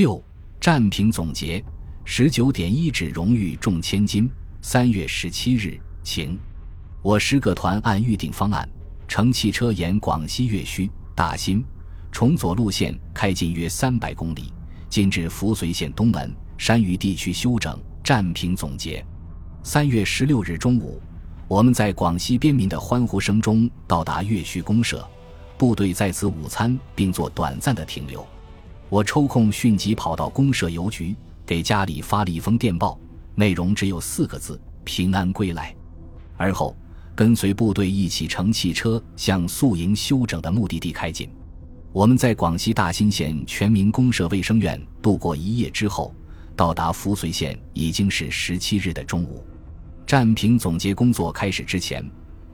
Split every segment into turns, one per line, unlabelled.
六战评总结：十九点一指荣誉重千金。三月十七日，晴。我师各团按预定方案，乘汽车沿广西越区、大新、崇左路线开进约三百公里，进至扶绥县东门山隅地区休整、战评总结。三月十六日中午，我们在广西边民的欢呼声中到达越区公社，部队在此午餐并做短暂的停留。我抽空迅即跑到公社邮局，给家里发了一封电报，内容只有四个字：平安归来。而后，跟随部队一起乘汽车向宿营休整的目的地开进。我们在广西大新县全民公社卫生院度过一夜之后，到达扶绥县已经是十七日的中午。战评总结工作开始之前，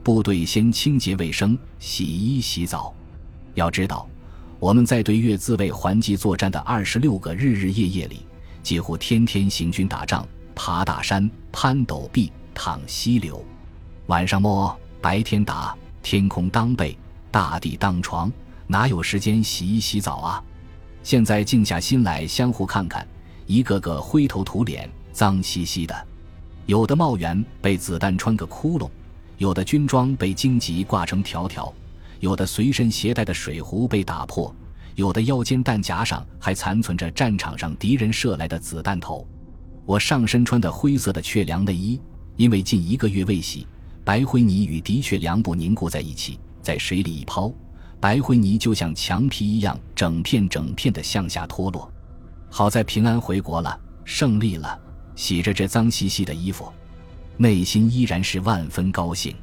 部队先清洁卫生、洗衣洗澡。要知道。我们在对越自卫还击作战的二十六个日日夜夜里，几乎天天行军打仗，爬大山、攀陡壁、淌溪流，晚上摸，白天打，天空当被，大地当床，哪有时间洗衣洗澡啊？现在静下心来，相互看看，一个个灰头土脸、脏兮兮的，有的帽檐被子弹穿个窟窿，有的军装被荆棘挂成条条。有的随身携带的水壶被打破，有的腰间弹夹上还残存着战场上敌人射来的子弹头。我上身穿的灰色的雀梁内衣，因为近一个月未洗，白灰泥与的确梁布凝固在一起，在水里一抛，白灰泥就像墙皮一样，整片整片的向下脱落。好在平安回国了，胜利了，洗着这脏兮兮的衣服，内心依然是万分高兴。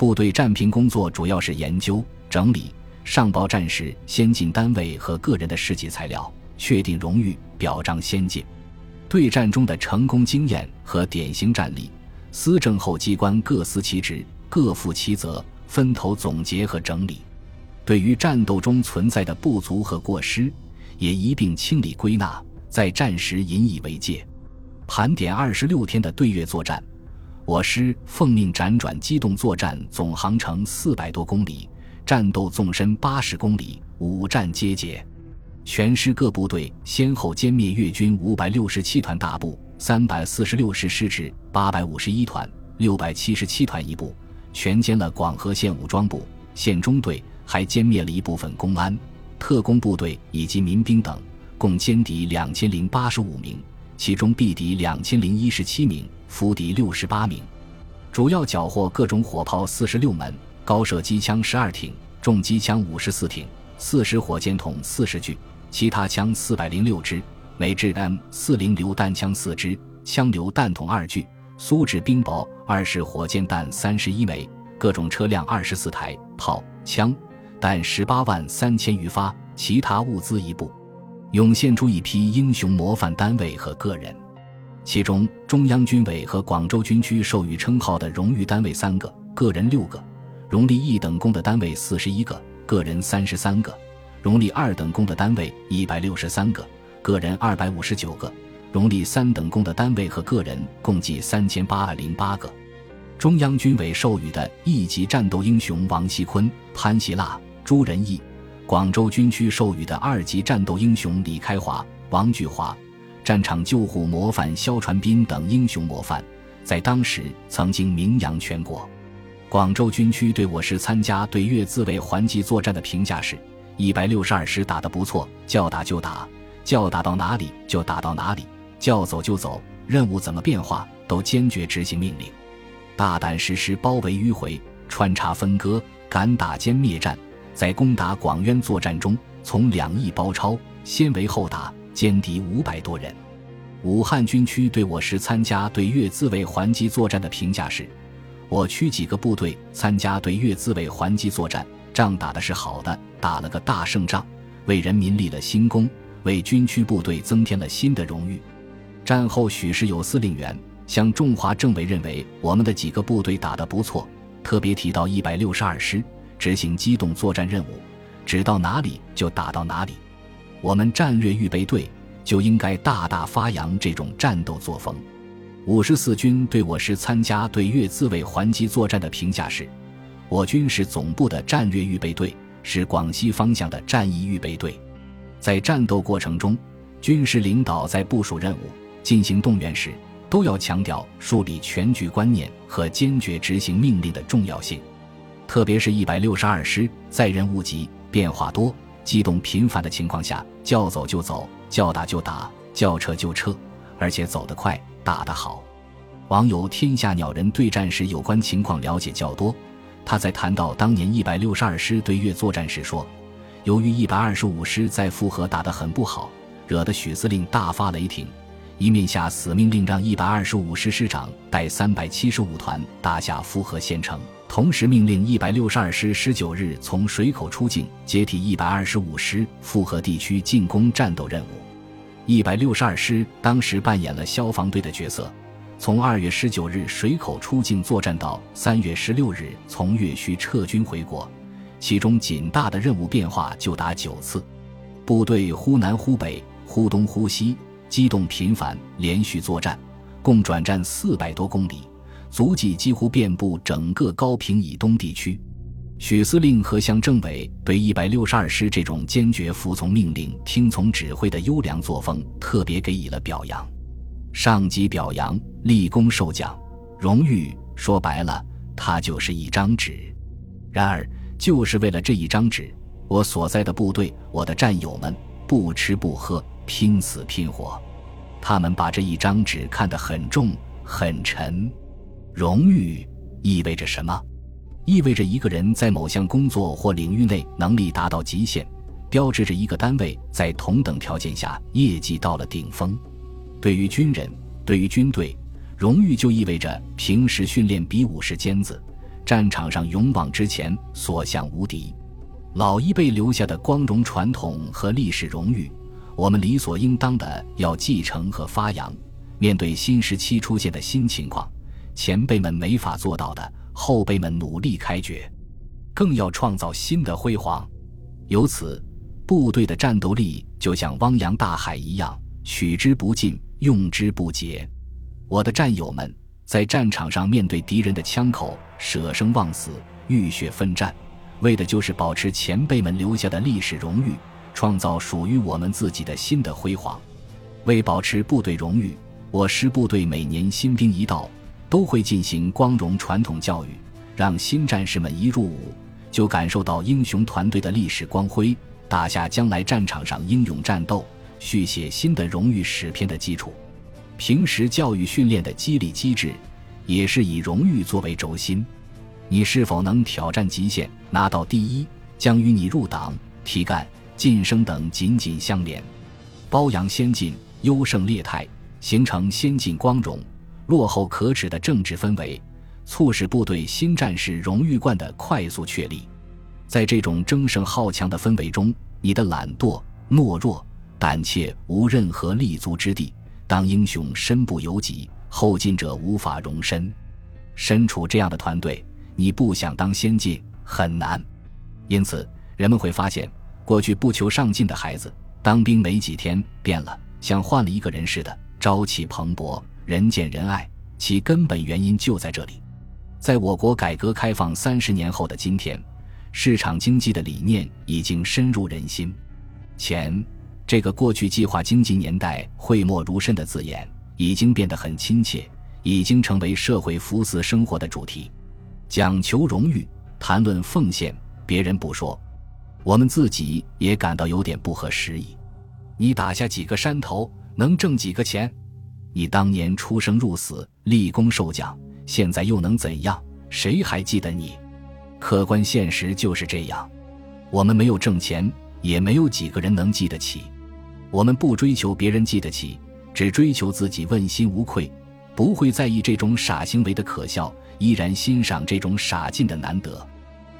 部队战评工作主要是研究、整理、上报战时先进单位和个人的事迹材料，确定荣誉，表彰先进对战中的成功经验和典型战例。司政后机关各司其职，各负其责，分头总结和整理。对于战斗中存在的不足和过失，也一并清理归纳，在战时引以为戒。盘点二十六天的对越作战。我师奉命辗转机动作战，总航程四百多公里，战斗纵深八十公里，五战皆捷。全师各部队先后歼灭越军五百六十七团大部、三百四十六师师指、八百五十一团、六百七十七团一部，全歼了广河县武装部、县中队，还歼灭了一部分公安、特工部队以及民兵等，共歼敌两千零八十五名，其中毙敌两千零一十七名。俘敌六十八名，主要缴获各种火炮四十六门，高射机枪十二挺，重机枪五十四挺，四十火箭筒四十具，其他枪四百零六支，美制 M 四零榴弹枪四支，枪榴弹筒二具，苏制冰雹二式火箭弹三十一枚，各种车辆二十四台，炮枪弹十八万三千余发，其他物资一部，涌现出一批英雄模范单位和个人。其中，中央军委和广州军区授予称号的荣誉单位三个，个人六个；荣立一等功的单位四十一个，个人三十三个；荣立二等功的单位一百六十三个，个人二百五十九个；荣立三等功的单位和个人共计三千八百零八个。中央军委授予的一级战斗英雄王锡坤、潘锡腊、朱仁义；广州军区授予的二级战斗英雄李开华、王巨华。战场救护模范肖传斌等英雄模范，在当时曾经名扬全国。广州军区对我师参加对越自卫还击作战的评价是：一百六十二师打得不错，叫打就打，叫打到哪里就打到哪里，叫走就走，任务怎么变化都坚决执行命令，大胆实施包围迂回、穿插分割、敢打歼灭战。在攻打广渊作战中，从两翼包抄，先围后打。歼敌五百多人。武汉军区对我师参加对越自卫还击作战的评价是：我区几个部队参加对越自卫还击作战，仗打的是好的，打了个大胜仗，为人民立了新功，为军区部队增添了新的荣誉。战后，许世友司令员向中华政委认为我们的几个部队打得不错，特别提到一百六十二师执行机动作战任务，指到哪里就打到哪里。我们战略预备队就应该大大发扬这种战斗作风。五十四军对我师参加对越自卫还击作战的评价是：我军是总部的战略预备队，是广西方向的战役预备队。在战斗过程中，军事领导在部署任务、进行动员时，都要强调树立全局观念和坚决执行命令的重要性。特别是一百六十二师在任务急、变化多、机动频繁的情况下，叫走就走，叫打就打，叫撤就撤，而且走得快，打得好。网友天下鸟人对战时有关情况了解较多，他在谈到当年一百六十二师对越作战时说：“由于一百二十五师在复河打得很不好。”惹得许司令大发雷霆，一面下死命令让一百二十五师师长带三百七十五团打下复河县城，同时命令一百六十二师十九日从水口出境，接替一百二十五师复合地区进攻战斗任务。一百六十二师当时扮演了消防队的角色，从二月十九日水口出境作战到三月十六日从越区撤军回国，其中仅大的任务变化就达九次，部队忽南忽北。忽东忽西，机动频繁，连续作战，共转战四百多公里，足迹几乎遍布整个高平以东地区。许司令和向政委对一百六十二师这种坚决服从命令、听从指挥的优良作风特别给予了表扬。上级表扬、立功受奖、荣誉，说白了，它就是一张纸。然而，就是为了这一张纸，我所在的部队，我的战友们，不吃不喝。拼死拼活，他们把这一张纸看得很重很沉。荣誉意味着什么？意味着一个人在某项工作或领域内能力达到极限，标志着一个单位在同等条件下业绩到了顶峰。对于军人，对于军队，荣誉就意味着平时训练比武时尖子，战场上勇往直前，所向无敌。老一辈留下的光荣传统和历史荣誉。我们理所应当的要继承和发扬。面对新时期出现的新情况，前辈们没法做到的，后辈们努力开掘，更要创造新的辉煌。由此，部队的战斗力就像汪洋大海一样，取之不尽，用之不竭。我的战友们在战场上面对敌人的枪口，舍生忘死，浴血奋战，为的就是保持前辈们留下的历史荣誉。创造属于我们自己的新的辉煌。为保持部队荣誉，我师部队每年新兵一到，都会进行光荣传统教育，让新战士们一入伍就感受到英雄团队的历史光辉，打下将来战场上英勇战斗、续写新的荣誉史篇的基础。平时教育训练的激励机制，也是以荣誉作为轴心。你是否能挑战极限，拿到第一，将与你入党、提干。晋升等紧紧相连，褒扬先进、优胜劣汰，形成先进光荣、落后可耻的政治氛围，促使部队新战士荣誉观的快速确立。在这种争胜好强的氛围中，你的懒惰、懦弱、胆怯无任何立足之地。当英雄身不由己，后进者无法容身。身处这样的团队，你不想当先进很难。因此，人们会发现。过去不求上进的孩子，当兵没几天变了，像换了一个人似的，朝气蓬勃，人见人爱。其根本原因就在这里。在我国改革开放三十年后的今天，市场经济的理念已经深入人心。钱，这个过去计划经济年代讳莫如深的字眼，已经变得很亲切，已经成为社会福祉生活的主题。讲求荣誉，谈论奉献，别人不说。我们自己也感到有点不合时宜。你打下几个山头，能挣几个钱？你当年出生入死，立功受奖，现在又能怎样？谁还记得你？客观现实就是这样。我们没有挣钱，也没有几个人能记得起。我们不追求别人记得起，只追求自己问心无愧，不会在意这种傻行为的可笑，依然欣赏这种傻劲的难得。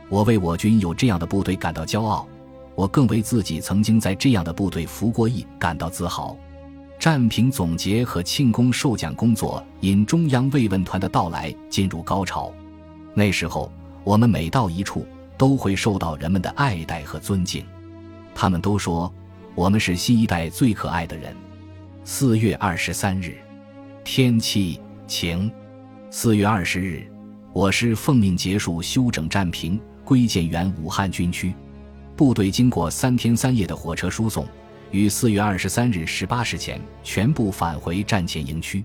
我为我军有这样的部队感到骄傲，我更为自己曾经在这样的部队服过役感到自豪。战评总结和庆功授奖工作因中央慰问团的到来进入高潮。那时候，我们每到一处都会受到人们的爱戴和尊敬，他们都说我们是新一代最可爱的人。四月二十三日，天气晴。四月二十日，我师奉命结束休整战平。归建原武汉军区，部队经过三天三夜的火车输送，于四月二十三日十八时前全部返回战前营区。